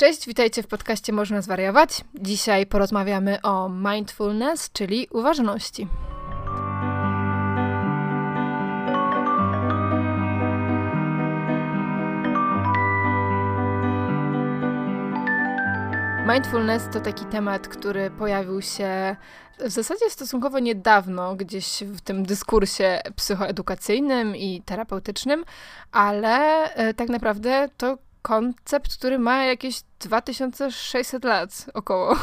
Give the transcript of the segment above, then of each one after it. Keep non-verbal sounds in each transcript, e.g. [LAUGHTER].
Cześć, witajcie w podcaście Można Zwariować. Dzisiaj porozmawiamy o mindfulness, czyli uważności. Mindfulness to taki temat, który pojawił się w zasadzie stosunkowo niedawno gdzieś w tym dyskursie psychoedukacyjnym i terapeutycznym, ale e, tak naprawdę to koncept, który ma jakieś 2600 lat około,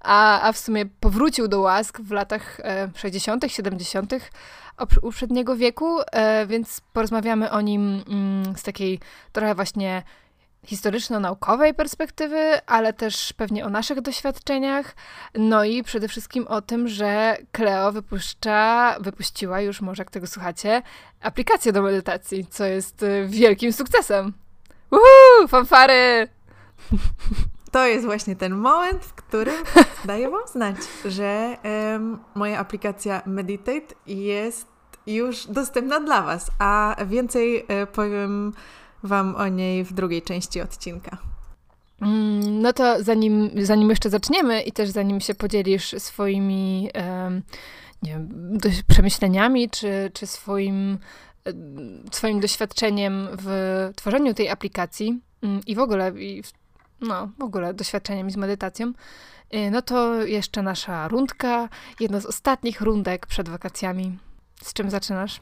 a, a w sumie powrócił do łask w latach 60., 70. uprzedniego wieku, e, więc porozmawiamy o nim mm, z takiej trochę właśnie historyczno-naukowej perspektywy, ale też pewnie o naszych doświadczeniach, no i przede wszystkim o tym, że Cleo wypuszcza, wypuściła już, może jak tego słuchacie, aplikację do medytacji, co jest y, wielkim sukcesem. Uhu, fanfary! To jest właśnie ten moment, w którym [LAUGHS] daję Wam znać, że um, moja aplikacja Meditate jest już dostępna dla Was, a więcej e, powiem Wam o niej w drugiej części odcinka. Mm, no to zanim, zanim jeszcze zaczniemy i też zanim się podzielisz swoimi um, nie wiem, przemyśleniami czy, czy swoim swoim doświadczeniem w tworzeniu tej aplikacji mm, i w ogóle, i w, no, w ogóle doświadczeniem z medytacją, y, no to jeszcze nasza rundka, jedna z ostatnich rundek przed wakacjami. Z czym zaczynasz?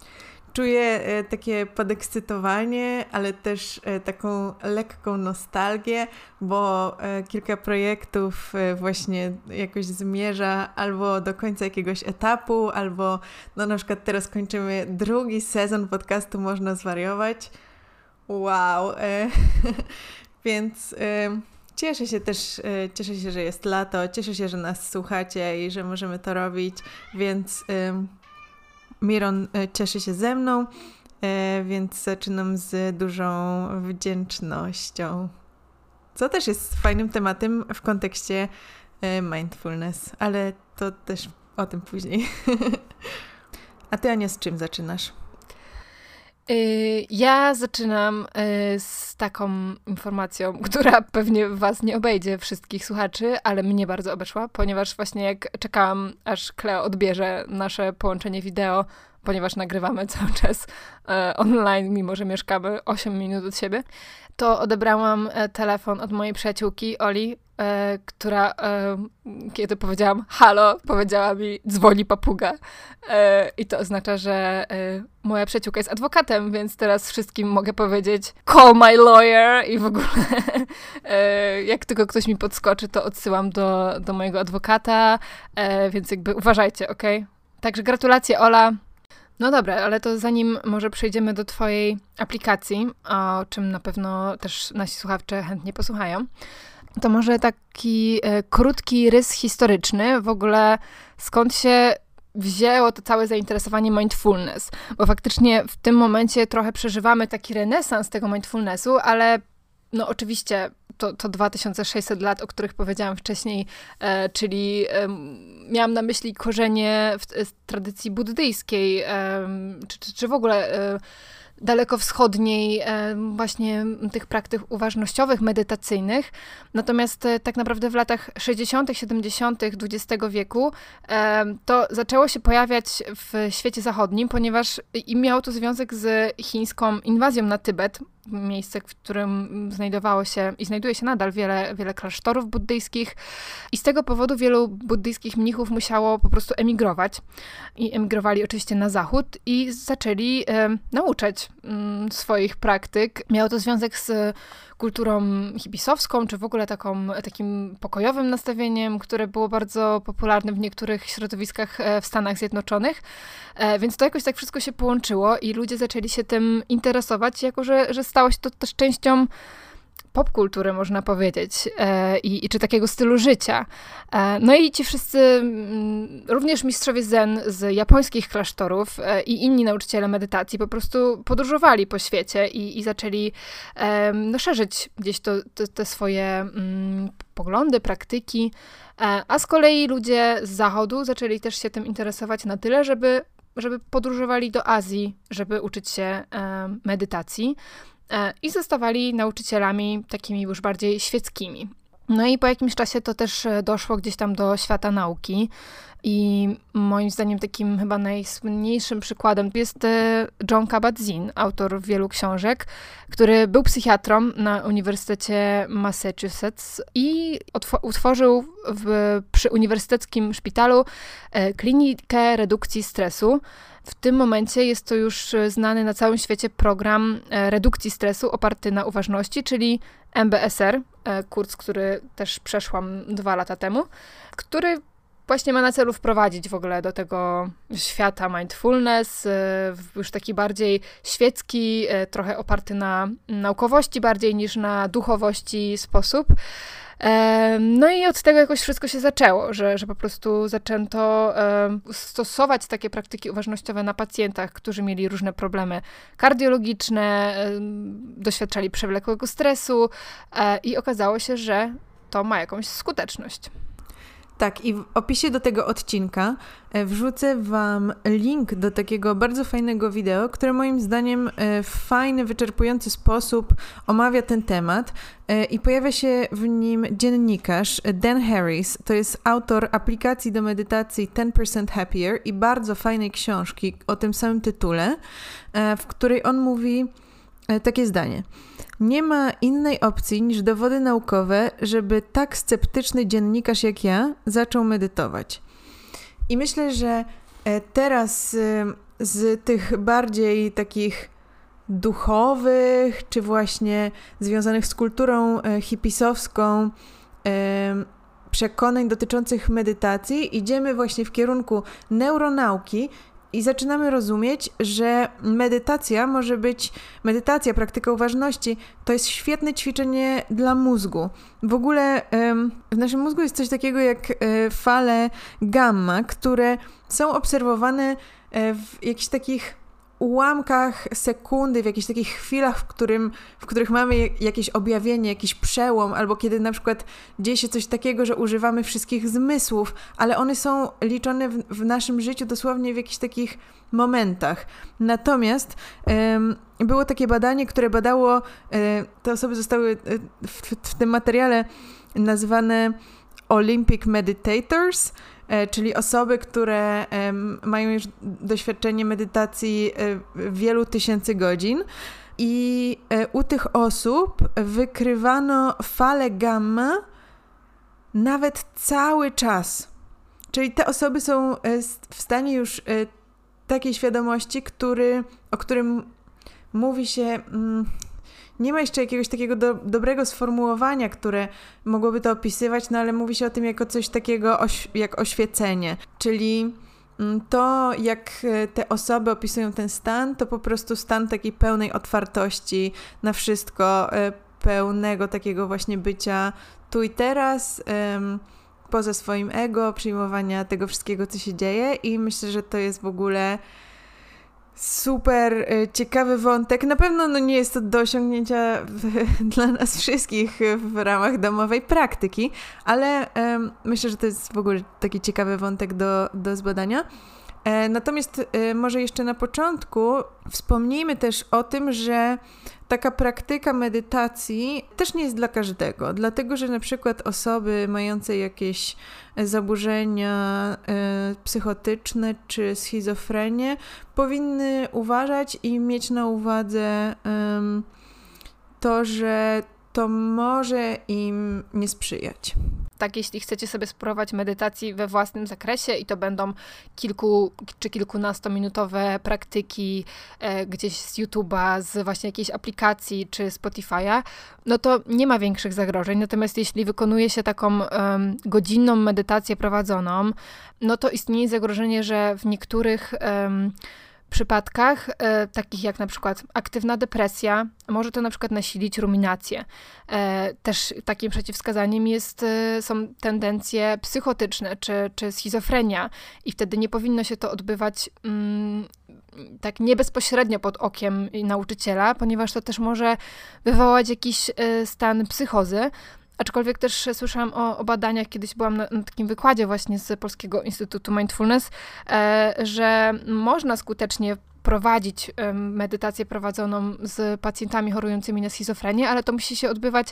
Czuję e, takie podekscytowanie, ale też e, taką lekką nostalgię, bo e, kilka projektów właśnie jakoś zmierza albo do końca jakiegoś etapu, albo no na przykład teraz kończymy drugi sezon podcastu Można Zwariować. Wow! [LAUGHS] Więc cieszę się też, cieszę się, że jest lato, cieszę się, że nas słuchacie i że możemy to robić, więc Miron e, cieszy się ze mną, e, więc zaczynam z dużą wdzięcznością. Co też jest fajnym tematem w kontekście e, mindfulness, ale to też o tym później. [LAUGHS] A ty, Ania, z czym zaczynasz? Y, ja zaczynam y, z taką informacją, [LAUGHS] która pewnie Was nie obejdzie, wszystkich słuchaczy, ale mnie bardzo obeszła, ponieważ właśnie jak czekałam, aż Kleo odbierze nasze połączenie wideo, ponieważ nagrywamy [LAUGHS] cały czas e, online, mimo że mieszkamy 8 minut od siebie, to odebrałam e, telefon od mojej przyjaciółki Oli, e, która kiedy powiedziałam halo, powiedziała mi dzwoni papuga. I to oznacza, że moja przyjaciółka jest adwokatem, więc teraz wszystkim mogę powiedzieć call my lawyer i w ogóle [LAUGHS] jak tylko ktoś mi podskoczy, to odsyłam do, do mojego adwokata, więc jakby uważajcie, ok? Także gratulacje Ola, no dobra, ale to zanim może przejdziemy do Twojej aplikacji, o czym na pewno też nasi słuchacze chętnie posłuchają, to może taki e, krótki rys historyczny, w ogóle skąd się wzięło to całe zainteresowanie mindfulness, bo faktycznie w tym momencie trochę przeżywamy taki renesans tego mindfulnessu, ale no oczywiście to, to 2600 lat, o których powiedziałam wcześniej, e, czyli e, miałam na myśli korzenie w, w tradycji buddyjskiej, e, czy, czy, czy w ogóle e, dalekowschodniej e, właśnie tych praktyk uważnościowych, medytacyjnych. Natomiast e, tak naprawdę w latach 60., 70. XX wieku e, to zaczęło się pojawiać w świecie zachodnim, ponieważ i miało to związek z chińską inwazją na Tybet, miejsce, w którym znajdowało się i znajduje się nadal wiele, wiele klasztorów buddyjskich. I z tego powodu wielu buddyjskich mnichów musiało po prostu emigrować. I emigrowali oczywiście na zachód i zaczęli nauczać mm, swoich praktyk. Miało to związek z kulturą hipisowską, czy w ogóle taką, takim pokojowym nastawieniem, które było bardzo popularne w niektórych środowiskach e, w Stanach Zjednoczonych. E, więc to jakoś tak wszystko się połączyło i ludzie zaczęli się tym interesować, jako że, że stało się to też częścią popkultury, można powiedzieć, e, i, i, czy takiego stylu życia. E, no i ci wszyscy, mm, również mistrzowie zen z japońskich klasztorów e, i inni nauczyciele medytacji po prostu podróżowali po świecie i, i zaczęli no, szerzyć gdzieś to, te swoje mm, poglądy, praktyki, a z kolei ludzie z zachodu zaczęli też się tym interesować na tyle, żeby żeby podróżowali do Azji, żeby uczyć się medytacji. I zostawali nauczycielami takimi już bardziej świeckimi. No i po jakimś czasie to też doszło gdzieś tam do świata nauki. I moim zdaniem takim chyba najsłynniejszym przykładem jest e, John Kabat-Zinn, autor wielu książek, który był psychiatrą na Uniwersytecie Massachusetts i utworzył w, przy Uniwersyteckim Szpitalu e, klinikę redukcji stresu. W tym momencie jest to już znany na całym świecie program e, redukcji stresu oparty na uważności, czyli MBSR, kurs, który też przeszłam dwa lata temu, który właśnie ma na celu wprowadzić w ogóle do tego świata mindfulness, y, już taki bardziej świecki, y, trochę oparty na naukowości bardziej niż na duchowości sposób. No i od tego jakoś wszystko się zaczęło, że, że po prostu zaczęto stosować takie praktyki uważnościowe na pacjentach, którzy mieli różne problemy kardiologiczne, doświadczali przewlekłego stresu e, i okazało się, że to ma jakąś skuteczność. Tak, i w opisie do tego odcinka e, wrzucę Wam link do takiego bardzo fajnego wideo, które moim zdaniem e, w fajny, wyczerpujący sposób omawia ten temat. E, I pojawia się w nim dziennikarz Dan Harris, to jest autor aplikacji do medytacji 10% Happier i bardzo fajnej książki o tym samym tytule, w której on mówi takie zdanie. Nie ma innej opcji niż dowody naukowe, żeby tak sceptyczny dziennikarz jak ja zaczął medytować. I myślę, że e, teraz e, z tych bardziej takich duchowych, czy właśnie związanych z kulturą e, hipisowską, przekonań dotyczących medytacji, idziemy właśnie w kierunku neuronauki i zaczynamy rozumieć, że medytacja może być, medytacja, praktyka uważności to jest świetne ćwiczenie dla mózgu. W ogóle w naszym mózgu jest coś takiego jak e, fale gamma, które są obserwowane e, w jakichś takich ułamkach sekundy, w jakichś takich chwilach, w, którym, w których mamy jakieś objawienie, jakiś przełom, albo kiedy na przykład dzieje się coś takiego, że używamy wszystkich zmysłów, ale one są liczone w, w naszym życiu dosłownie w jakichś takich momentach. Natomiast um, było takie badanie, które badało, um, te osoby zostały e, w, w tym materiale nazwane Olympic Meditators, E, czyli osoby, które mają już doświadczenie medytacji e, wielu tysięcy godzin. I e, u tych osób wykrywano fale gamma nawet cały czas. Czyli te osoby są w stanie już takiej świadomości, który, o którym mówi się, mm, nie ma jeszcze jakiegoś takiego do, dobrego sformułowania, które mogłoby to opisywać, no ale mówi się o tym jako coś takiego oś, jak oświecenie, czyli mm, to, jak e, te osoby opisują ten stan, to po prostu stan takiej pełnej otwartości na wszystko, e, pełnego takiego właśnie bycia tu i teraz, poza swoim ego, przyjmowania tego wszystkiego, co się dzieje, i myślę, że to jest w ogóle super y, ciekawy wątek. Na pewno no, nie jest to do osiągnięcia w, [LAUGHS] dla nas wszystkich w ramach domowej praktyki, ale um, myślę, że to jest w ogóle taki ciekawy wątek do, do zbadania. E, natomiast e, może jeszcze na początku wspomnijmy też o tym, że taka praktyka medytacji też nie jest dla każdego, dlatego że na przykład osoby mające jakieś zaburzenia e, psychotyczne czy schizofrenię powinny uważać i mieć na uwadze to, że to może im nie sprzyjać tak, jeśli chcecie sobie spróbować medytacji we własnym zakresie i to będą kilku czy kilkunastominutowe praktyki e, gdzieś z YouTube'a, z właśnie jakiejś aplikacji czy Spotify'a, no to nie ma większych zagrożeń. Natomiast jeśli wykonuje się taką um, godzinną medytację prowadzoną, no to istnieje zagrożenie, że w niektórych um, przypadkach, e, takich jak na przykład aktywna depresja, może to na przykład nasilić ruminację. E, też takim przeciwwskazaniem jest, e, są tendencje psychotyczne czy, czy schizofrenia i wtedy nie powinno się to odbywać mm, tak nie bezpośrednio pod okiem nauczyciela, ponieważ to też może wywołać jakiś e, stan psychozy, Aczkolwiek też słyszałam o, o badaniach, kiedyś byłam na, na, takim wykładzie właśnie z Polskiego Instytutu Mindfulness, e, że można skutecznie wprowadzić medytację prowadzoną z pacjentami chorującymi na schizofrenię, ale to musi się odbywać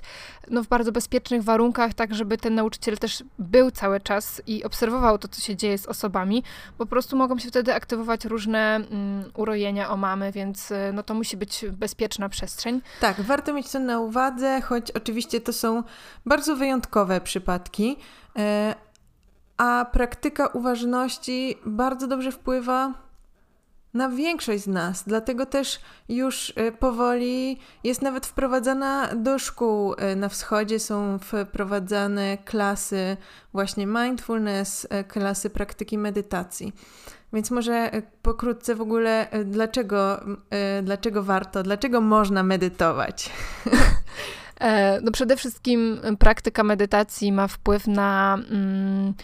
no, w bardzo bezpiecznych warunkach, tak żeby ten nauczyciel też był cały czas i obserwował to, co się dzieje z osobami. Po prostu mogą się wtedy aktywować różne um, urojenia o mamy, więc e, no, to musi być bezpieczna przestrzeń. Tak, warto mieć to na uwadze, choć oczywiście to są bardzo wyjątkowe przypadki. E, a praktyka uważności bardzo dobrze wpływa na większość z nas. Dlatego też już e, powoli jest nawet wprowadzana do szkół e, na wschodzie, są wprowadzane klasy właśnie mindfulness, e, klasy praktyki medytacji. Więc może pokrótce w ogóle, dlaczego, dlaczego warto, dlaczego można medytować? [LAUGHS] No przede wszystkim praktyka medytacji ma wpływ na mm,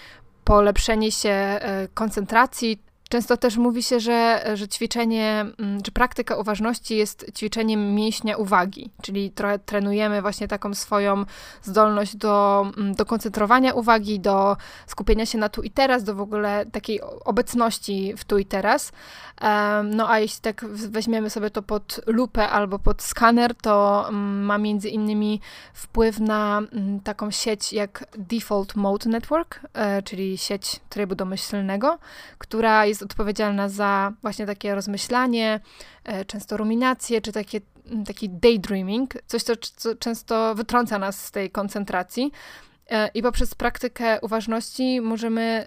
polepszenie się koncentracji, Często też mówi się, że, że ćwiczenie, mm, czy praktyka uważności jest ćwiczeniem mięśnia uwagi, czyli trochę trenujemy właśnie taką swoją zdolność do, mm, do koncentrowania uwagi, do skupienia się na tu i teraz, do w ogóle takiej obecności w tu i teraz. No a jeśli tak weźmiemy sobie to pod lupę albo pod skaner, to mm, ma między innymi wpływ na taką sieć jak Default Mode Network, e, czyli sieć trybu domyślnego, która jest odpowiedzialna za właśnie takie rozmyślanie, e, często ruminacje, czy takie, taki daydreaming, coś, co, co często wytrąca nas z tej koncentracji. E, I poprzez praktykę uważności możemy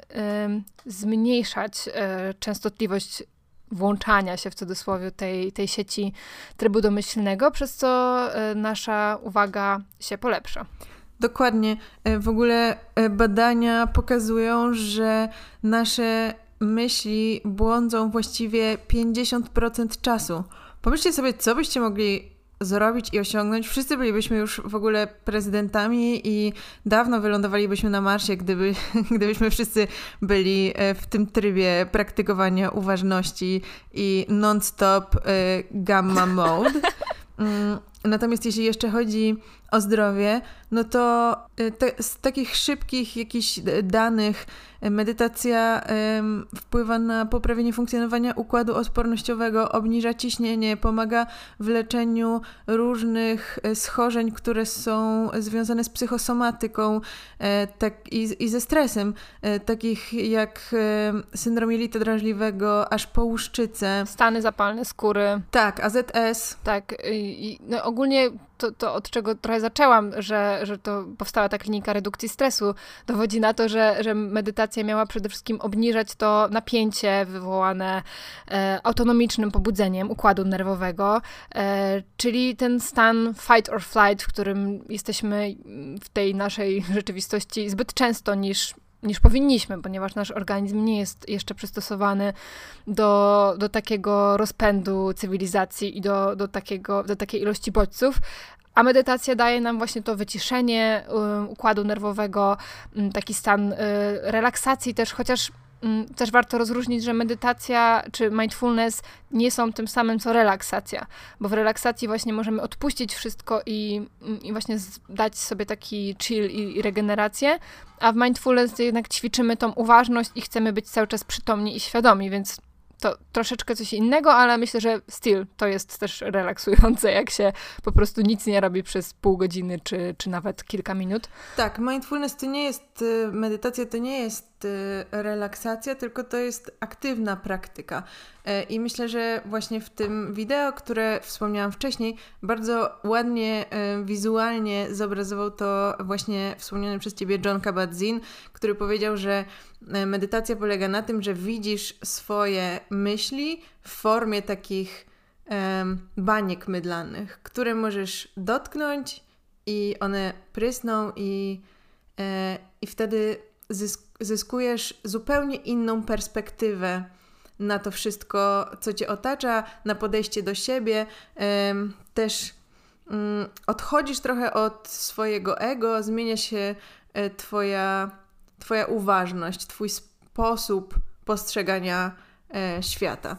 zmniejszać e, częstotliwość włączania się w cudzysłowie tej, tej sieci trybu domyślnego, przez co nasza uwaga się polepsza. Dokładnie. W ogóle badania pokazują, że nasze myśli błądzą właściwie 50% czasu. Pomyślcie sobie, co byście mogli zrobić i osiągnąć. Wszyscy bylibyśmy już w ogóle prezydentami i dawno wylądowalibyśmy na Marsie, gdyby, [LAUGHS] gdybyśmy wszyscy byli e, w tym trybie praktykowania uważności i non-stop y, gamma mode. [LAUGHS] Natomiast jeśli jeszcze chodzi o zdrowie, no to y, te, z takich szybkich jakichś danych medytacja ym, wpływa na poprawienie funkcjonowania układu odpornościowego, obniża ciśnienie, pomaga w leczeniu różnych schorzeń, które są związane z psychosomatyką tak, i, i ze stresem, takich jak syndrom jelita drażliwego, aż po łuszczycę. Stany zapalne skóry. Tak, AZS. Tak, i, no ogólnie to, to, od czego trochę zaczęłam, że, że to powstała ta klinika redukcji stresu, dowodzi na to, że, że medytacja miała przede wszystkim obniżać to napięcie wywołane e, autonomicznym pobudzeniem układu nerwowego, e, czyli ten stan fight or flight, w którym jesteśmy w tej naszej rzeczywistości zbyt często niż niż powinniśmy, ponieważ nasz organizm nie jest jeszcze przystosowany do, do takiego rozpędu cywilizacji i do, do, takiego, do takiej ilości bodźców. A medytacja daje nam właśnie to wyciszenie y, układu nerwowego, y, taki stan y, relaksacji też, chociaż Mm, też warto rozróżnić, że medytacja czy mindfulness nie są tym samym co relaksacja, bo w relaksacji właśnie możemy odpuścić wszystko i, i właśnie dać sobie taki chill i, i regenerację, a w mindfulness jednak ćwiczymy tą uważność i chcemy być cały czas przytomni i świadomi, więc to troszeczkę coś innego, ale myślę, że still to jest też relaksujące, jak się po prostu nic nie robi przez pół godziny, czy, czy nawet kilka minut. Tak, mindfulness to nie jest, y, medytacja to nie jest y, relaksacja, tylko to jest aktywna praktyka. E, I myślę, że właśnie w tym wideo, które wspomniałam wcześniej, bardzo ładnie e, wizualnie zobrazował to właśnie wspomniany przez ciebie John Kabat-Zinn, który powiedział, że medytacja polega na tym, że widzisz swoje myśli w formie takich baniek mydlanych, które możesz dotknąć i one prysną i, i wtedy zyskujesz zupełnie inną perspektywę na to wszystko, co cię otacza, na podejście do siebie. Też mm, odchodzisz trochę od swojego ego, zmienia się e, twoja, twoja uważność, twój sposób postrzegania e, świata.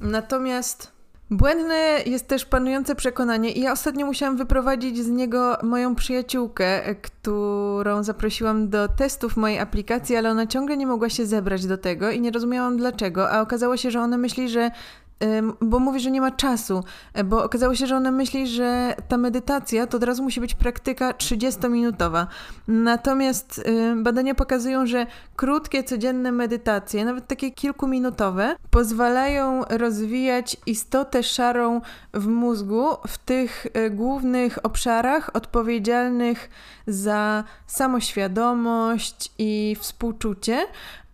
Natomiast Błędne jest też panujące przekonanie i ja ostatnio musiałam wyprowadzić z niego moją przyjaciółkę, którą zaprosiłam do testów mojej aplikacji, ale ona ciągle nie mogła się zebrać do tego i nie rozumiałam dlaczego, a okazało się, że ona myśli, że bo mówi, że nie ma czasu, e, bo okazało się, że ona myśli, że ta medytacja to od razu musi być praktyka 30-minutowa. Natomiast badania pokazują, że krótkie, codzienne medytacje, nawet takie kilkuminutowe, pozwalają rozwijać istotę szarą w mózgu w tych e, głównych obszarach odpowiedzialnych za samoświadomość i współczucie,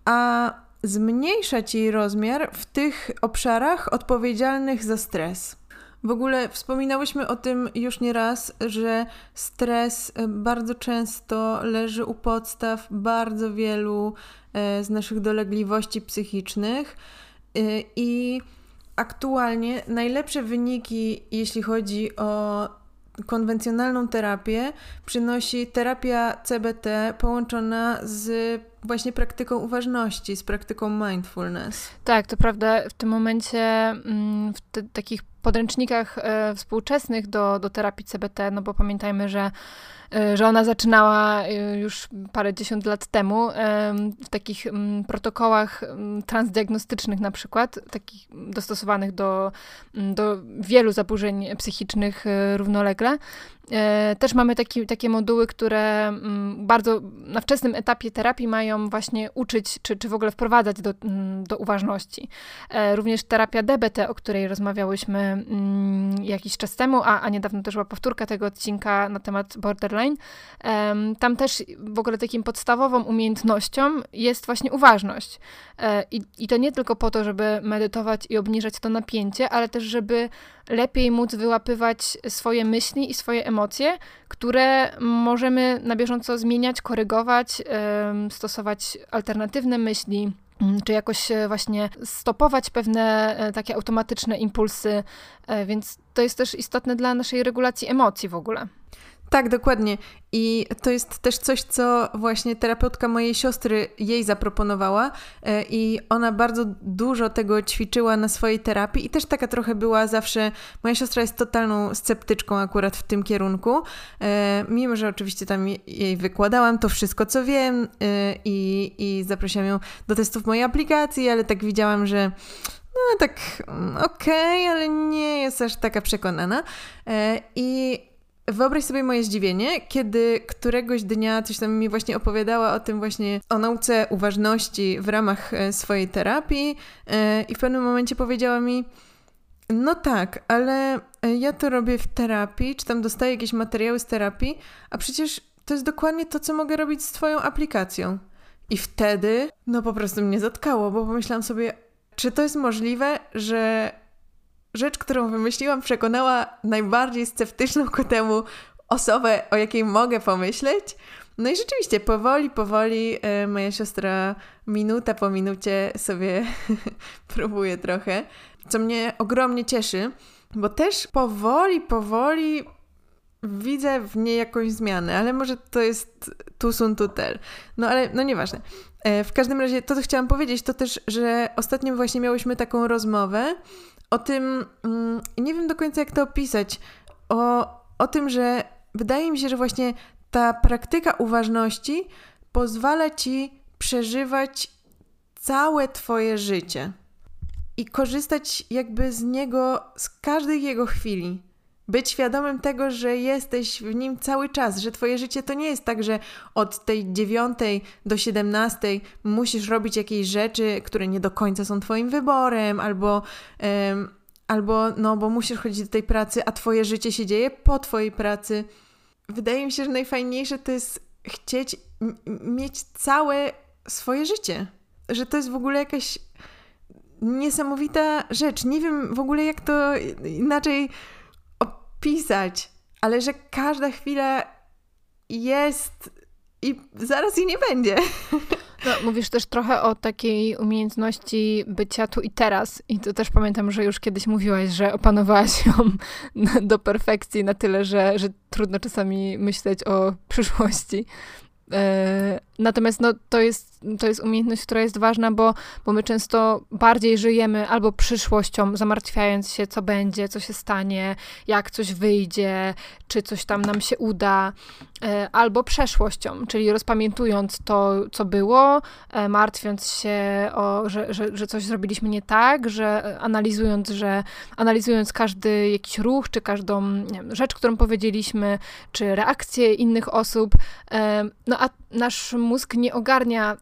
a zmniejszać jej rozmiar w tych obszarach odpowiedzialnych za stres. W ogóle wspominałyśmy o tym już nie raz, że stres e, bardzo często leży u podstaw bardzo wielu e, z naszych dolegliwości psychicznych e, i aktualnie najlepsze wyniki, jeśli chodzi o konwencjonalną terapię, przynosi terapia CBT połączona z właśnie praktyką uważności, z praktyką mindfulness. Tak, to prawda. W tym momencie mm, w te, takich podręcznikach e, współczesnych do, do terapii CBT, no bo pamiętajmy, że że ona zaczynała e, już parę dziesiąt lat temu w takich mm, protokołach mm, transdiagnostycznych na przykład, takich dostosowanych do, mm, do wielu zaburzeń psychicznych e, równolegle. Też mamy taki, takie moduły, które bardzo na wczesnym etapie terapii mają właśnie uczyć, czy, czy w ogóle wprowadzać do, do uważności. Również terapia DBT, o której rozmawiałyśmy jakiś czas temu, a, a niedawno też była powtórka tego odcinka na temat borderline tam też w ogóle takim podstawową umiejętnością jest właśnie uważność. E, I, I to nie tylko po to, żeby medytować i obniżać to napięcie, ale też, żeby lepiej móc wyłapywać swoje myśli i swoje emocje, które możemy na bieżąco zmieniać, korygować, stosować alternatywne myśli mm, czy jakoś e, właśnie stopować pewne e, takie automatyczne impulsy, więc to jest też istotne dla naszej regulacji emocji w ogóle. Tak, dokładnie. I to jest też coś, co właśnie terapeutka mojej siostry jej zaproponowała e, i ona bardzo dużo tego ćwiczyła na swojej terapii i też taka trochę była zawsze, moja siostra jest totalną sceptyczką akurat w tym kierunku, e, mimo że oczywiście tam jej wykładałam to wszystko, co wiem e, i, i zaprosiłam ją do testów mojej aplikacji, ale tak widziałam, że no tak mm, okej, okay, ale nie jest aż taka przekonana. I Wyobraź sobie moje zdziwienie, kiedy któregoś dnia coś tam mi właśnie opowiadała o tym właśnie, o nauce uważności w ramach e, swojej terapii e, i w pewnym momencie powiedziała mi, no tak, ale e, ja to robię w terapii, czy tam dostaję jakieś materiały z terapii, a przecież to jest dokładnie to, co mogę robić z twoją aplikacją. I wtedy, no po prostu mnie zatkało, bo pomyślałam sobie, czy to jest możliwe, że rzecz, którą wymyśliłam, przekonała najbardziej sceptyczną ku temu osobę, o jakiej mogę pomyśleć. No i rzeczywiście, powoli, powoli e, moja siostra minuta po minucie sobie [LAUGHS] próbuje trochę, co mnie ogromnie cieszy, bo też powoli, powoli widzę w niej jakąś zmianę, ale może to jest tu sun tu tel. No ale no nieważne. E, w każdym razie to, co chciałam powiedzieć, to też, że ostatnio właśnie miałyśmy taką rozmowę o tym, mm, nie wiem do końca jak to opisać, o, o tym, że wydaje mi się, że właśnie ta praktyka uważności pozwala ci przeżywać całe Twoje życie i korzystać jakby z niego z każdej jego chwili. Być świadomym tego, że jesteś w nim cały czas, że twoje życie to nie jest tak, że od tej dziewiątej do siedemnastej musisz robić jakieś rzeczy, które nie do końca są twoim wyborem, albo, um, albo no, bo musisz chodzić do tej pracy, a twoje życie się dzieje po twojej pracy. Wydaje mi się, że najfajniejsze to jest chcieć mieć całe swoje życie. Że to jest w ogóle jakaś niesamowita rzecz. Nie wiem w ogóle, jak to inaczej pisać, ale że każda chwila jest i zaraz jej nie będzie. No, mówisz też trochę o takiej umiejętności bycia tu i teraz. I to też pamiętam, że już kiedyś mówiłaś, że opanowałaś ją do perfekcji na tyle, że, że trudno czasami myśleć o przyszłości. E, Natomiast no, to, jest, to jest umiejętność, która jest ważna, bo, bo my często bardziej żyjemy albo przyszłością, zamartwiając się, co będzie, co się stanie, jak coś wyjdzie, czy coś tam nam się uda, e, albo przeszłością, czyli rozpamiętując to, co było, e, martwiąc się, o, że, że, że coś zrobiliśmy nie tak, że analizując, że analizując każdy jakiś ruch, czy każdą wiem, rzecz, którą powiedzieliśmy, czy reakcje innych osób, e, no a nasz mózg nie ogarnia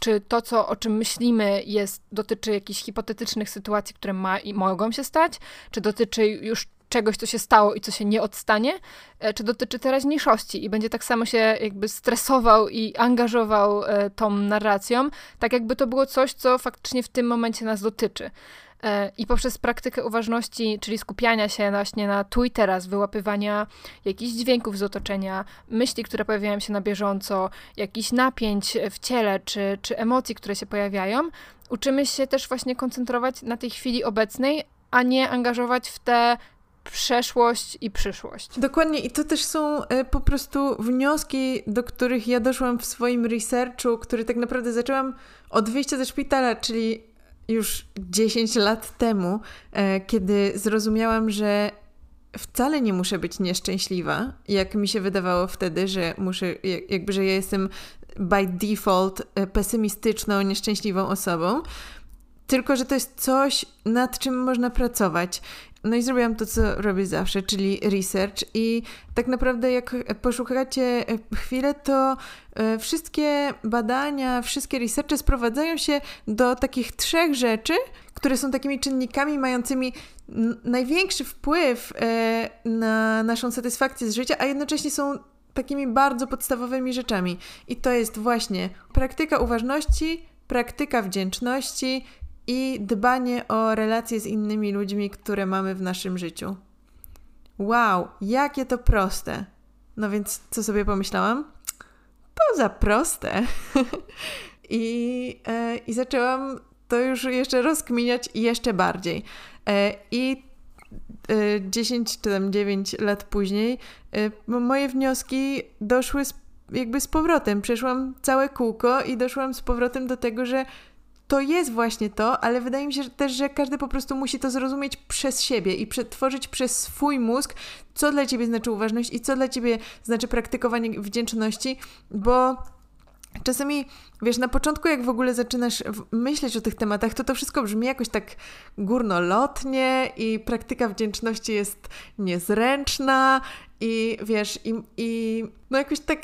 czy to, co, o czym myślimy, jest, dotyczy jakichś hipotetycznych sytuacji, które ma i mogą się stać, czy dotyczy już czegoś, co się stało i co się nie odstanie, e, czy dotyczy teraźniejszości i będzie tak samo się jakby stresował i angażował e, tą narracją, tak jakby to było coś, co faktycznie w tym momencie nas dotyczy. E, I poprzez praktykę uważności, czyli skupiania się właśnie na tu i teraz, wyłapywania jakichś dźwięków z otoczenia, myśli, które pojawiają się na bieżąco, jakichś napięć w ciele czy, czy emocji, które się pojawiają, uczymy się też właśnie koncentrować na tej chwili obecnej, a nie angażować w te przeszłość i przyszłość. Dokładnie, i to też są y, po prostu wnioski, do których ja doszłam w swoim researchu, który tak naprawdę zaczęłam od wyjścia ze szpitala, czyli już 10 lat temu, e, kiedy zrozumiałam, że wcale nie muszę być nieszczęśliwa, jak mi się wydawało wtedy, że muszę, jakby, że ja jestem by default e, pesymistyczną, nieszczęśliwą osobą, tylko że to jest coś, nad czym można pracować. No i zrobiłam to, co robię zawsze, czyli research. I tak naprawdę, jak poszukacie chwilę, to e, wszystkie badania, wszystkie researche sprowadzają się do takich trzech rzeczy, które są takimi czynnikami mającymi największy wpływ e, na naszą satysfakcję z życia, a jednocześnie są takimi bardzo podstawowymi rzeczami. I to jest właśnie praktyka uważności, praktyka wdzięczności i dbanie o relacje z innymi ludźmi, które mamy w naszym życiu. Wow, jakie to proste. No więc co sobie pomyślałam? To za proste. [LAUGHS] I, e, I zaczęłam to już jeszcze rozkminiać jeszcze bardziej. E, I e, 10 czy tam 9 lat później e, moje wnioski doszły z, jakby z powrotem. Przeszłam całe kółko i doszłam z powrotem do tego, że to jest właśnie to, ale wydaje mi się że też, że każdy po prostu musi to zrozumieć przez siebie i przetworzyć przez swój mózg, co dla ciebie znaczy uważność i co dla ciebie znaczy praktykowanie wdzięczności, bo Czasami, wiesz, na początku, jak w ogóle zaczynasz myśleć o tych tematach, to to wszystko brzmi jakoś tak górnolotnie i praktyka wdzięczności jest niezręczna i wiesz, i, i no jakoś tak,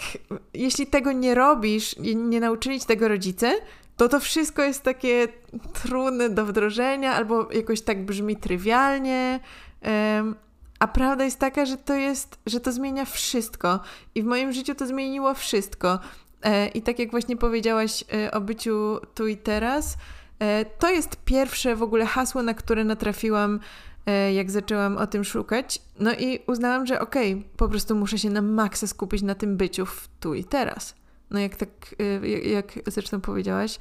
jeśli tego nie robisz, nie nauczyli tego rodzice, to to wszystko jest takie trudne do wdrożenia, albo jakoś tak brzmi trywialnie. Um, a prawda jest taka, że to jest, że to zmienia wszystko. I w moim życiu to zmieniło wszystko. E, I tak jak właśnie powiedziałaś e, o byciu tu i teraz, e, to jest pierwsze w ogóle hasło, na które natrafiłam, e, jak zaczęłam o tym szukać. No i uznałam, że okej, okay, po prostu muszę się na maksa skupić na tym byciu w tu i teraz no jak tak, y, jak zresztą powiedziałaś,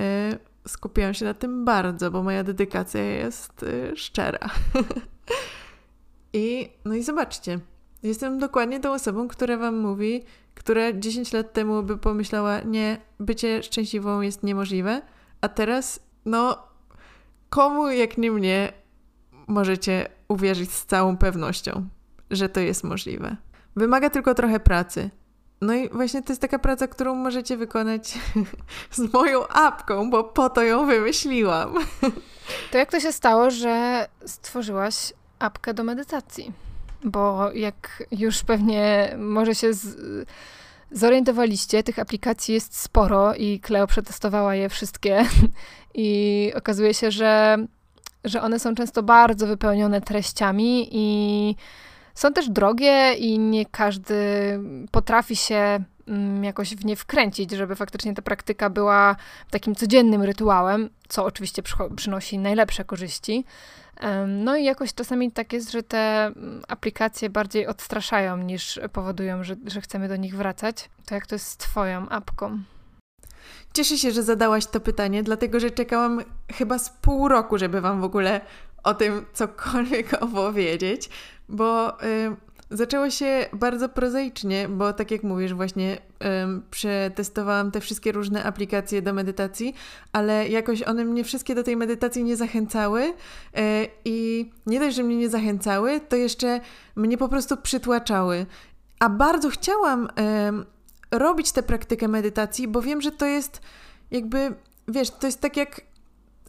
y, skupiłam się na tym bardzo, bo moja dedykacja jest y, szczera. [LAUGHS] I no i zobaczcie, jestem dokładnie tą osobą, która wam mówi, która 10 lat temu by pomyślała, nie, bycie szczęśliwą jest niemożliwe, a teraz, no, komu jak nie mnie możecie uwierzyć z całą pewnością, że to jest możliwe. Wymaga tylko trochę pracy, no i właśnie to jest taka praca, którą możecie wykonać [LAUGHS] z moją apką, bo po to ją wymyśliłam. [LAUGHS] To jak to się stało, że stworzyłaś apkę do medytacji? Bo jak już pewnie może się z, zorientowaliście, tych aplikacji jest sporo i Kleo przetestowała je wszystkie [LAUGHS] i okazuje się, że, że one są często bardzo wypełnione treściami i są też drogie i nie każdy potrafi się mm, jakoś w nie wkręcić, żeby faktycznie ta praktyka była takim codziennym rytuałem, co oczywiście przynosi najlepsze korzyści. No i jakoś czasami tak jest, że te mm, aplikacje bardziej odstraszają niż powodują, że, że chcemy do nich wracać. To jak to jest z Twoją apką? Cieszę się, że zadałaś to pytanie, dlatego że czekałam chyba z pół roku, żeby Wam w ogóle o tym cokolwiek [LAUGHS] opowiedzieć, bo y, zaczęło się bardzo prozaicznie, bo tak jak mówisz, właśnie um, przetestowałam te wszystkie różne aplikacje do medytacji, ale jakoś one mnie wszystkie do tej medytacji nie zachęcały e, i nie dość, że mnie nie zachęcały, to jeszcze mnie po prostu przytłaczały. A bardzo chciałam robić tę praktykę medytacji, bo wiem, że to jest jakby, wiesz, to jest tak jak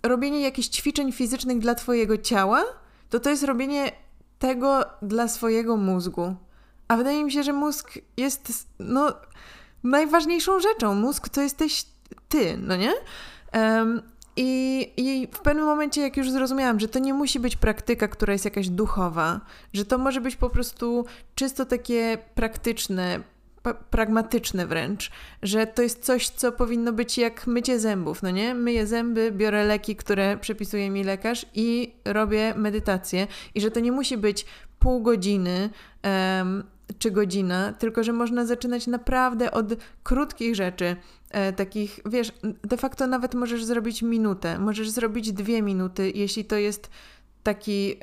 robienie jakichś ćwiczeń fizycznych dla Twojego ciała, to to jest robienie tego dla swojego mózgu. A wydaje mi się, że mózg jest no, najważniejszą rzeczą. Mózg to jesteś ty, no nie? Um, i, I w pewnym momencie, jak już zrozumiałam, że to nie musi być praktyka, która jest jakaś duchowa, że to może być po prostu czysto takie praktyczne, pragmatyczne wręcz, że to jest coś, co powinno być jak mycie zębów, no nie? Myję zęby, biorę leki, które przepisuje mi lekarz i robię medytację i że to nie musi być pół godziny um, czy godzina, tylko że można zaczynać naprawdę od krótkich rzeczy, e, takich, wiesz, de facto nawet możesz zrobić minutę, możesz zrobić dwie minuty, jeśli to jest taki,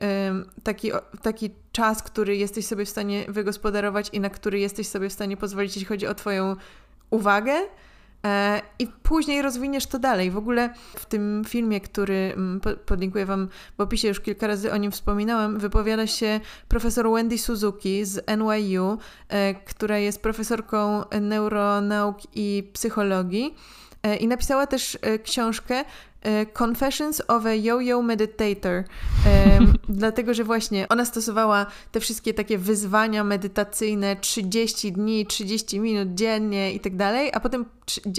taki, taki czas, który jesteś sobie w stanie wygospodarować i na który jesteś sobie w stanie pozwolić, jeśli chodzi o Twoją uwagę. E, I później rozwiniesz to dalej. W ogóle w tym filmie, który mm, podlinkuję Wam w opisie, już kilka razy o nim wspominałam, wypowiada się profesor Wendy Suzuki z NYU, e, która jest profesorką neuronauk i psychologii. E, I napisała też książkę Confessions of a Yo-Yo Meditator. Um, [LAUGHS] dlatego, że właśnie ona stosowała te wszystkie takie wyzwania medytacyjne 30 dni, 30 minut dziennie i tak dalej, a potem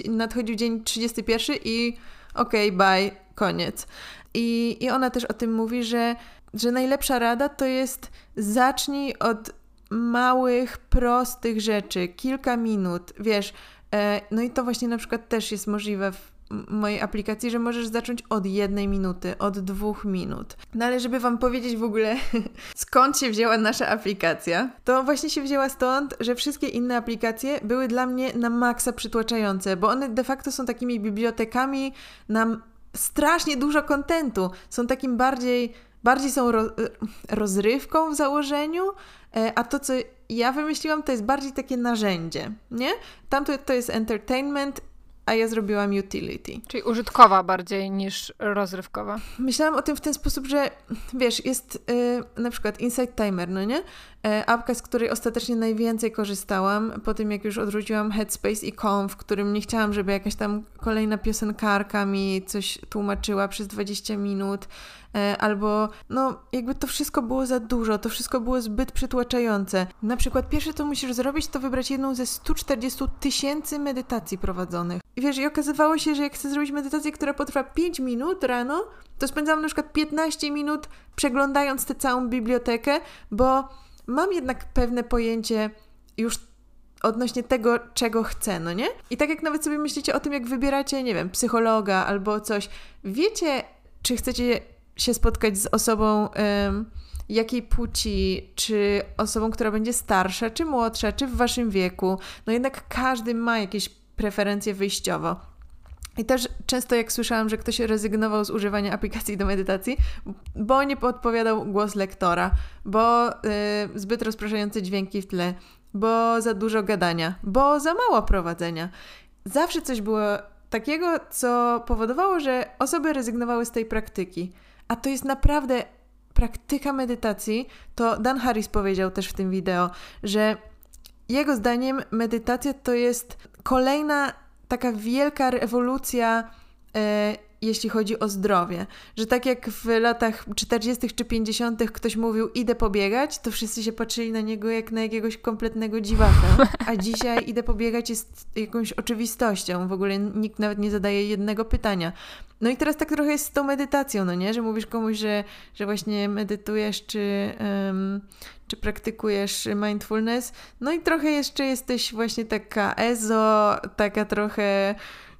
nadchodził dzień 31 i okej, okay, bye, koniec. I, I ona też o tym mówi, że, że najlepsza rada to jest zacznij od małych, prostych rzeczy, kilka minut, wiesz. E, no i to właśnie na przykład też jest możliwe w mojej aplikacji, że możesz zacząć od jednej minuty, od dwóch minut. No ale żeby Wam powiedzieć w ogóle, [LAUGHS] skąd się wzięła nasza aplikacja, to właśnie się wzięła stąd, że wszystkie inne aplikacje były dla mnie na maksa przytłaczające, bo one de facto są takimi bibliotekami na strasznie dużo kontentu. Są takim bardziej, bardziej są ro, rozrywką w założeniu, e, a to, co ja wymyśliłam, to jest bardziej takie narzędzie, nie? Tamto to jest entertainment a ja zrobiłam utility. Czyli użytkowa bardziej niż rozrywkowa. Myślałam o tym w ten sposób, że wiesz, jest yy, na przykład Insight Timer, no nie? Yy, apka, z której ostatecznie najwięcej korzystałam po tym, jak już odrzuciłam Headspace i Calm, w którym nie chciałam, żeby jakaś tam kolejna piosenkarka mi coś tłumaczyła przez 20 minut. E, albo no jakby to wszystko było za dużo, to wszystko było zbyt przytłaczające. Na przykład pierwsze co musisz zrobić to wybrać jedną ze 140 tysięcy medytacji prowadzonych. I wiesz, i okazywało się, że jak chcę zrobić medytację, która potrwa 5 minut rano, to spędzam na przykład 15 minut przeglądając tę całą bibliotekę, bo mam jednak pewne pojęcie już odnośnie tego, czego chcę, no nie? I tak jak nawet sobie myślicie o tym, jak wybieracie, nie wiem, psychologa albo coś, wiecie, czy chcecie się spotkać z osobą jakiej płci, czy osobą, która będzie starsza, czy młodsza, czy w waszym wieku. No jednak każdy ma jakieś preferencje wyjściowo. I też często jak słyszałam, że ktoś rezygnował z używania aplikacji do medytacji, bo nie podpowiadał głos lektora, bo y, zbyt rozpraszające dźwięki w tle, bo za dużo gadania, bo za mało prowadzenia. Zawsze coś było takiego, co powodowało, że osoby rezygnowały z tej praktyki. A to jest naprawdę praktyka medytacji. To Dan Harris powiedział też w tym wideo, że jego zdaniem medytacja to jest kolejna taka wielka rewolucja e, jeśli chodzi o zdrowie. Że tak jak w latach 40. czy 50. ktoś mówił, idę pobiegać, to wszyscy się patrzyli na niego jak na jakiegoś kompletnego dziwaka. A [LAUGHS] dzisiaj idę pobiegać jest jakąś oczywistością. W ogóle nikt nawet nie zadaje jednego pytania. No i teraz tak trochę jest z tą medytacją, no nie? Że mówisz komuś, że, że właśnie medytujesz, czy, um, czy praktykujesz mindfulness. No i trochę jeszcze jesteś właśnie taka ezo, taka trochę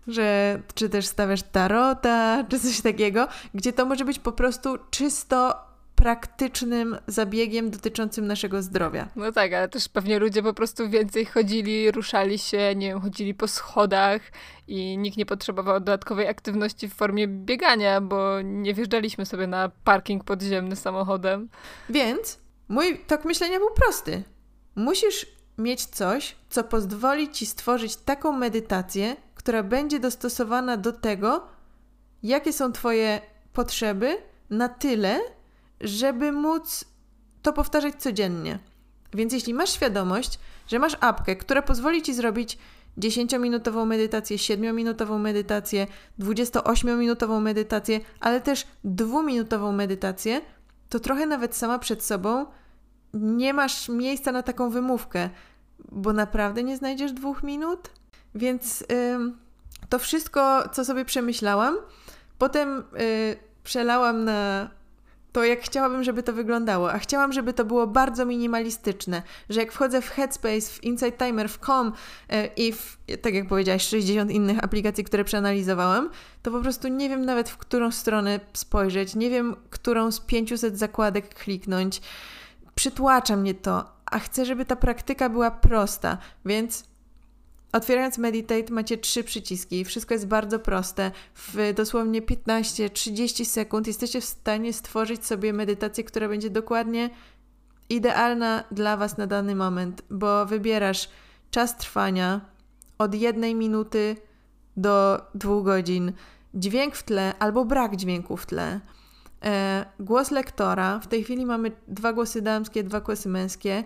że czy też stawiasz tarota, czy coś takiego, gdzie to może być po prostu czysto praktycznym zabiegiem dotyczącym naszego zdrowia. No tak, ale też pewnie ludzie po prostu więcej chodzili, ruszali się, nie wiem, chodzili po schodach i nikt nie potrzebował dodatkowej aktywności w formie biegania, bo nie wjeżdżaliśmy sobie na parking podziemny samochodem. Więc mój tok myślenia był prosty. Musisz mieć coś, co pozwoli ci stworzyć taką medytację, która będzie dostosowana do tego, jakie są Twoje potrzeby, na tyle, żeby móc to powtarzać codziennie. Więc jeśli masz świadomość, że masz apkę, która pozwoli ci zrobić 10-minutową medytację, 7-minutową medytację, 28-minutową medytację, ale też 2-minutową medytację, to trochę nawet sama przed sobą nie masz miejsca na taką wymówkę, bo naprawdę nie znajdziesz dwóch minut. Więc to wszystko, co sobie przemyślałam, potem y, przelałam na to, jak chciałabym, żeby to wyglądało. A chciałam, żeby to było bardzo minimalistyczne, że jak wchodzę w Headspace, w Insight Timer, w Com y, i w, tak jak powiedziałaś, 60 innych aplikacji, które przeanalizowałam, to po prostu nie wiem nawet, w którą stronę spojrzeć, nie wiem, którą z 500 zakładek kliknąć. Przytłacza mnie to, a chcę, żeby ta praktyka była prosta, więc Otwierając Meditate macie trzy przyciski. Wszystko jest bardzo proste. W dosłownie 15-30 sekund jesteście w stanie stworzyć sobie medytację, która będzie dokładnie idealna dla Was na dany moment, bo wybierasz czas trwania od jednej minuty do dwóch godzin, dźwięk w tle albo brak dźwięku w tle. E, głos lektora. W tej chwili mamy dwa głosy damskie, dwa głosy męskie.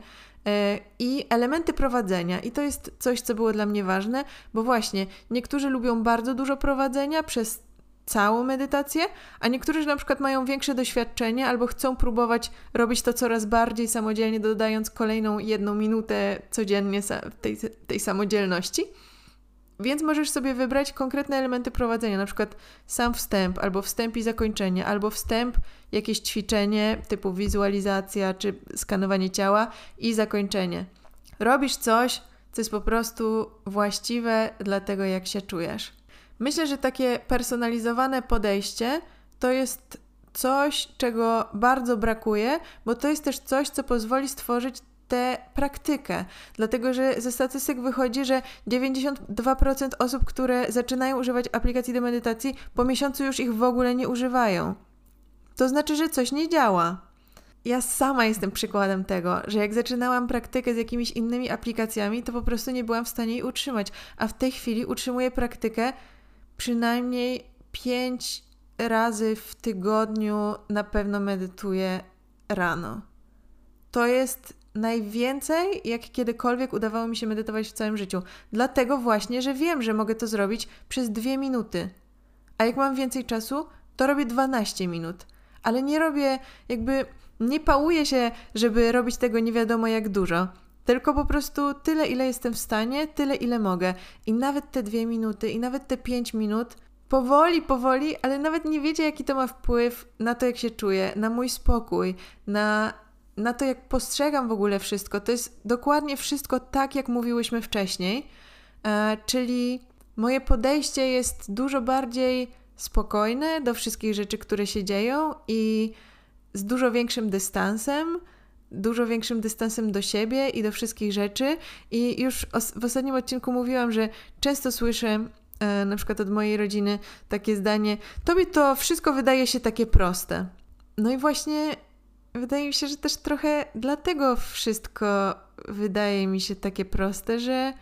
E, i elementy prowadzenia. I to jest coś, co było dla mnie ważne, bo właśnie niektórzy lubią bardzo dużo prowadzenia przez całą medytację, a niektórzy na przykład mają większe doświadczenie albo chcą próbować robić to coraz bardziej samodzielnie, dodając kolejną jedną minutę codziennie tej, tej samodzielności. Więc możesz sobie wybrać konkretne elementy prowadzenia, na przykład sam wstęp, albo wstęp i zakończenie, albo wstęp, jakieś ćwiczenie typu wizualizacja czy skanowanie ciała i zakończenie. Robisz coś, co jest po prostu właściwe dla tego, jak się czujesz. Myślę, że takie personalizowane podejście to jest coś, czego bardzo brakuje, bo to jest też coś, co pozwoli stworzyć tę praktykę. Dlatego, że ze statystyk wychodzi, że 92% osób, które zaczynają używać aplikacji do medytacji, po miesiącu już ich w ogóle nie używają. To znaczy, że coś nie działa. Ja sama jestem przykładem tego, że jak zaczynałam praktykę z jakimiś innymi aplikacjami, to po prostu nie byłam w stanie jej utrzymać, a w tej chwili utrzymuję praktykę przynajmniej 5 razy w tygodniu na pewno medytuję rano. To jest najwięcej, jak kiedykolwiek udawało mi się medytować w całym życiu. Dlatego właśnie, że wiem, że mogę to zrobić przez dwie minuty. A jak mam więcej czasu, to robię 12 minut. Ale nie robię, jakby nie pałuję się, żeby robić tego nie wiadomo jak dużo. Tylko po prostu tyle, ile jestem w stanie, tyle, ile mogę. I nawet te dwie minuty, i nawet te pięć minut, powoli, powoli, ale nawet nie wiecie, jaki to ma wpływ na to, jak się czuję, na mój spokój, na na to, jak postrzegam w ogóle wszystko, to jest dokładnie wszystko tak, jak mówiłyśmy wcześniej. E, czyli moje podejście jest dużo bardziej spokojne do wszystkich rzeczy, które się dzieją i z dużo większym dystansem, dużo większym dystansem do siebie i do wszystkich rzeczy. I już w ostatnim odcinku mówiłam, że często słyszę e, na przykład od mojej rodziny takie zdanie: Tobie to wszystko wydaje się takie proste. No i właśnie wydaje mi się, że też trochę dlatego wszystko wydaje mi się takie proste, że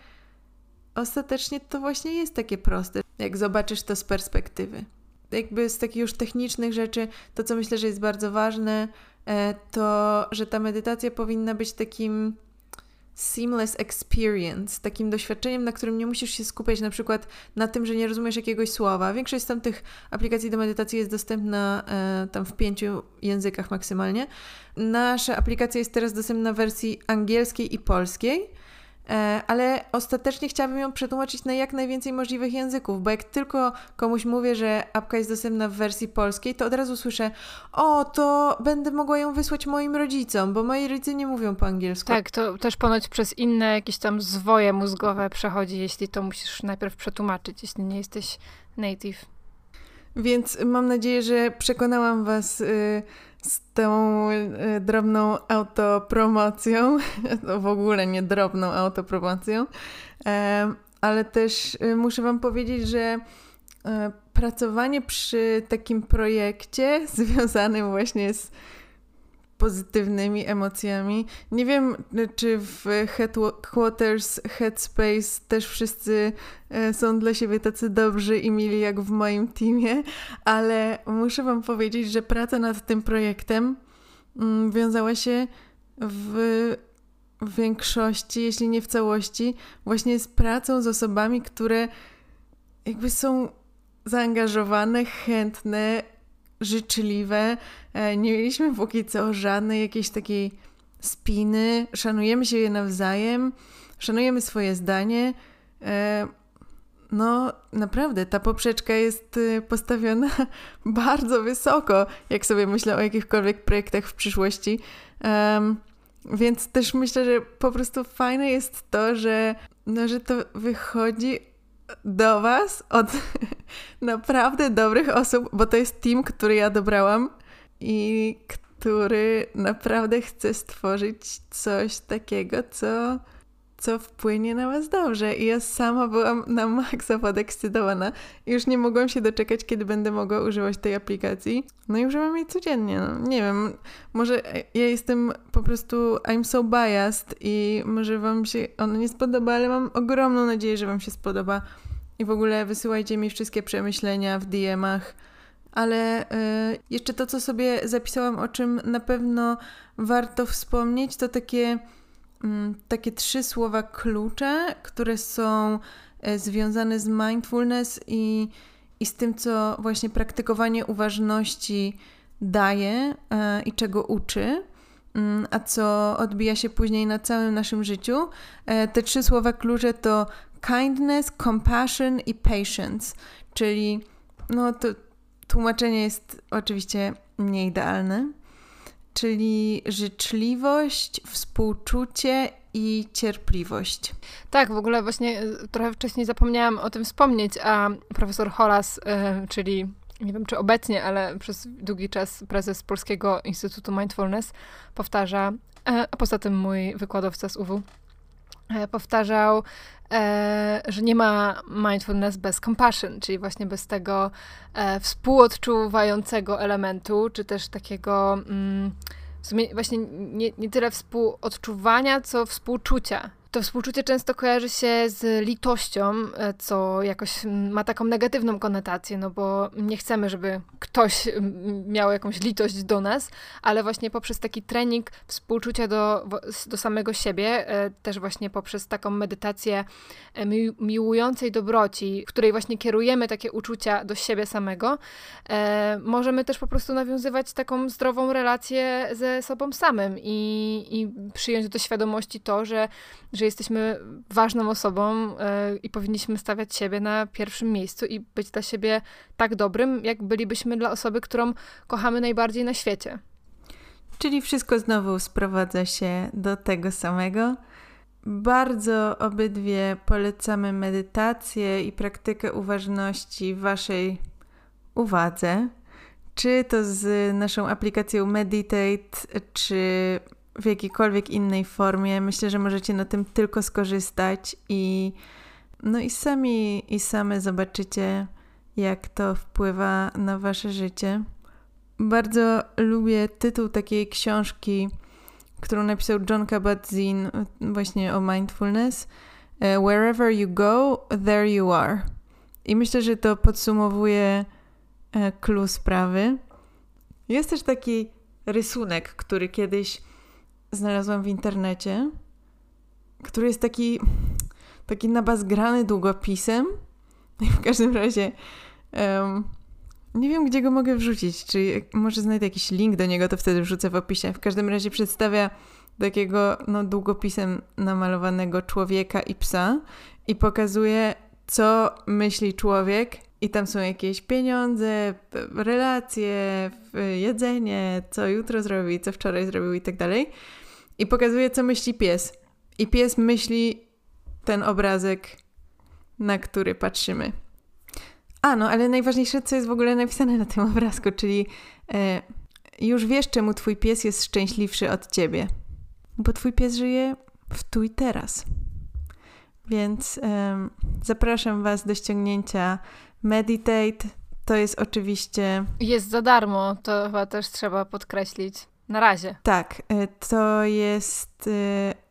ostatecznie to właśnie jest takie proste, jak zobaczysz to z perspektywy. Jakby z takich już technicznych rzeczy, to co myślę, że jest bardzo ważne, e, to że ta medytacja powinna być takim seamless experience, takim doświadczeniem, na którym nie musisz się skupiać na przykład na tym, że nie rozumiesz jakiegoś słowa. Większość z tamtych aplikacji do medytacji jest dostępna e, tam w pięciu językach maksymalnie. Nasza aplikacja jest teraz dostępna w wersji angielskiej i polskiej. E, ale ostatecznie chciałabym ją przetłumaczyć na jak najwięcej możliwych języków, bo jak tylko komuś mówię, że apka jest dostępna w wersji polskiej, to od razu słyszę, o, to będę mogła ją wysłać moim rodzicom, bo moi rodzice nie mówią po angielsku. Tak, to też ponoć przez inne jakieś tam zwoje mózgowe przechodzi, jeśli to musisz najpierw przetłumaczyć, jeśli nie jesteś native. Więc mam nadzieję, że przekonałam Was y, z tą y, drobną autopromocją, [LAUGHS] w ogóle nie drobną autopromocją, ale też y, muszę Wam powiedzieć, że pracowanie przy takim projekcie [LAUGHS] związanym właśnie z pozytywnymi emocjami. Nie wiem, czy w Headquarters, Headspace też wszyscy e, są dla siebie tacy dobrzy i mili jak w moim teamie, ale muszę Wam powiedzieć, że praca nad tym projektem mm, wiązała się w w większości, jeśli nie w całości, właśnie z pracą z osobami, które jakby są zaangażowane, chętne, życzliwe. E, nie mieliśmy póki co żadnej jakiejś takiej spiny. Szanujemy się je nawzajem, szanujemy swoje zdanie. E, no, naprawdę, ta poprzeczka jest y, postawiona [LAUGHS] bardzo wysoko, jak sobie myślę o jakichkolwiek projektach w przyszłości. Więc też myślę, że po prostu fajne jest to, że, no, że to wychodzi do Was od [LAUGHS] naprawdę dobrych osób, bo to jest team, który ja dobrałam i który naprawdę chce stworzyć coś takiego, co co wpłynie na Was dobrze. I ja sama byłam na maksa podekscytowana. Już nie mogłam się doczekać, kiedy będę mogła używać tej aplikacji. No i używam jej codziennie. No, nie wiem, może ja jestem po prostu I'm so biased i może Wam się ona nie spodoba, ale mam ogromną nadzieję, że Wam się spodoba. I w ogóle wysyłajcie mi wszystkie przemyślenia w DM-ach. Ale y, jeszcze to, co sobie zapisałam, o czym na pewno warto wspomnieć, to takie takie trzy słowa klucze, które są e, związane z mindfulness i, i z tym, co właśnie praktykowanie uważności daje e, i czego uczy, mm, a co odbija się później na całym naszym życiu. E, te trzy słowa klucze to kindness, compassion i patience, czyli no to tłumaczenie jest oczywiście nieidealne czyli życzliwość, współczucie i cierpliwość. Tak, w ogóle właśnie e, trochę wcześniej zapomniałam o tym wspomnieć, a profesor Holas, yy, czyli nie wiem czy obecnie, ale przez długi czas prezes Polskiego Instytutu Mindfulness powtarza, yy, a poza tym mój wykładowca z UW powtarzał, e, że nie ma mindfulness bez compassion, czyli właśnie bez tego e, współodczuwającego elementu, czy też takiego mm, właśnie nie, nie tyle współodczuwania, co współczucia. To współczucie często kojarzy się z litością, e, co jakoś ma taką negatywną konotację, no bo nie chcemy, żeby ktoś miał jakąś litość do nas, ale właśnie poprzez taki trening współczucia do, do samego siebie, e, też właśnie poprzez taką medytację e, miłującej dobroci, w której właśnie kierujemy takie uczucia do siebie samego, możemy też po prostu nawiązywać taką zdrową relację ze sobą samym i, i przyjąć do świadomości to, że, że jesteśmy ważną osobą yy, i powinniśmy stawiać siebie na pierwszym miejscu i być dla siebie tak dobrym, jak bylibyśmy dla osoby, którą kochamy najbardziej na świecie. Czyli wszystko znowu sprowadza się do tego samego. Bardzo obydwie polecamy medytację i praktykę uważności waszej uwadze. Czy to z naszą aplikacją Meditate, czy w jakiejkolwiek innej formie. Myślę, że możecie na tym tylko skorzystać i no i sami i same zobaczycie, jak to wpływa na wasze życie. Bardzo lubię tytuł takiej książki, którą napisał John Kabat-Zinn właśnie o mindfulness. E, Wherever you go, there you are. I myślę, że to podsumowuje e, clue sprawy. Jest też taki rysunek, który kiedyś znalazłam w internecie, który jest taki, taki nabazgrany długopisem. I w każdym razie um, nie wiem, gdzie go mogę wrzucić. Czy może znajdę jakiś link do niego, to wtedy wrzucę w opisie. W każdym razie przedstawia takiego no, długopisem namalowanego człowieka i psa i pokazuje, co myśli człowiek. I tam są jakieś pieniądze, relacje, jedzenie, co jutro zrobi, co wczoraj zrobił i tak dalej i pokazuje, co myśli pies. I pies myśli ten obrazek, na który patrzymy. A, no, ale najważniejsze, co jest w ogóle napisane na tym obrazku, czyli e, już wiesz, czemu twój pies jest szczęśliwszy od ciebie. Bo twój pies żyje w tu i teraz. Więc e, zapraszam Was do ściągnięcia Meditate. To jest oczywiście. Jest za darmo, to chyba też trzeba podkreślić. Na razie. Tak, to jest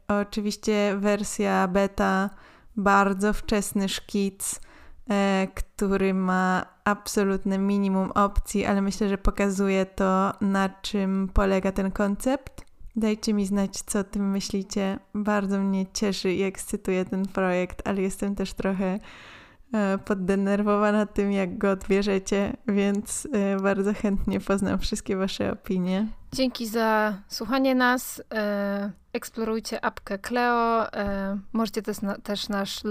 oczywiście wersja beta, bardzo wczesny szkic, który ma absolutne minimum opcji, ale myślę, że pokazuje to, na czym polega ten koncept. Dajcie mi znać, co o tym myślicie. Bardzo mnie cieszy i ekscytuje ten projekt, ale jestem też trochę poddenerwowana tym, jak go odbierzecie, więc e, bardzo chętnie poznam wszystkie Wasze opinie. Dzięki za słuchanie nas. E, eksplorujcie apkę Cleo. Możecie też, też nasz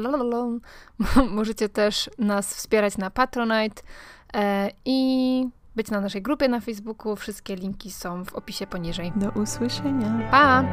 [LAUGHS] możecie też nas wspierać na Patronite i być na naszej grupie na Facebooku. Wszystkie linki są w opisie poniżej. Do usłyszenia. Pa!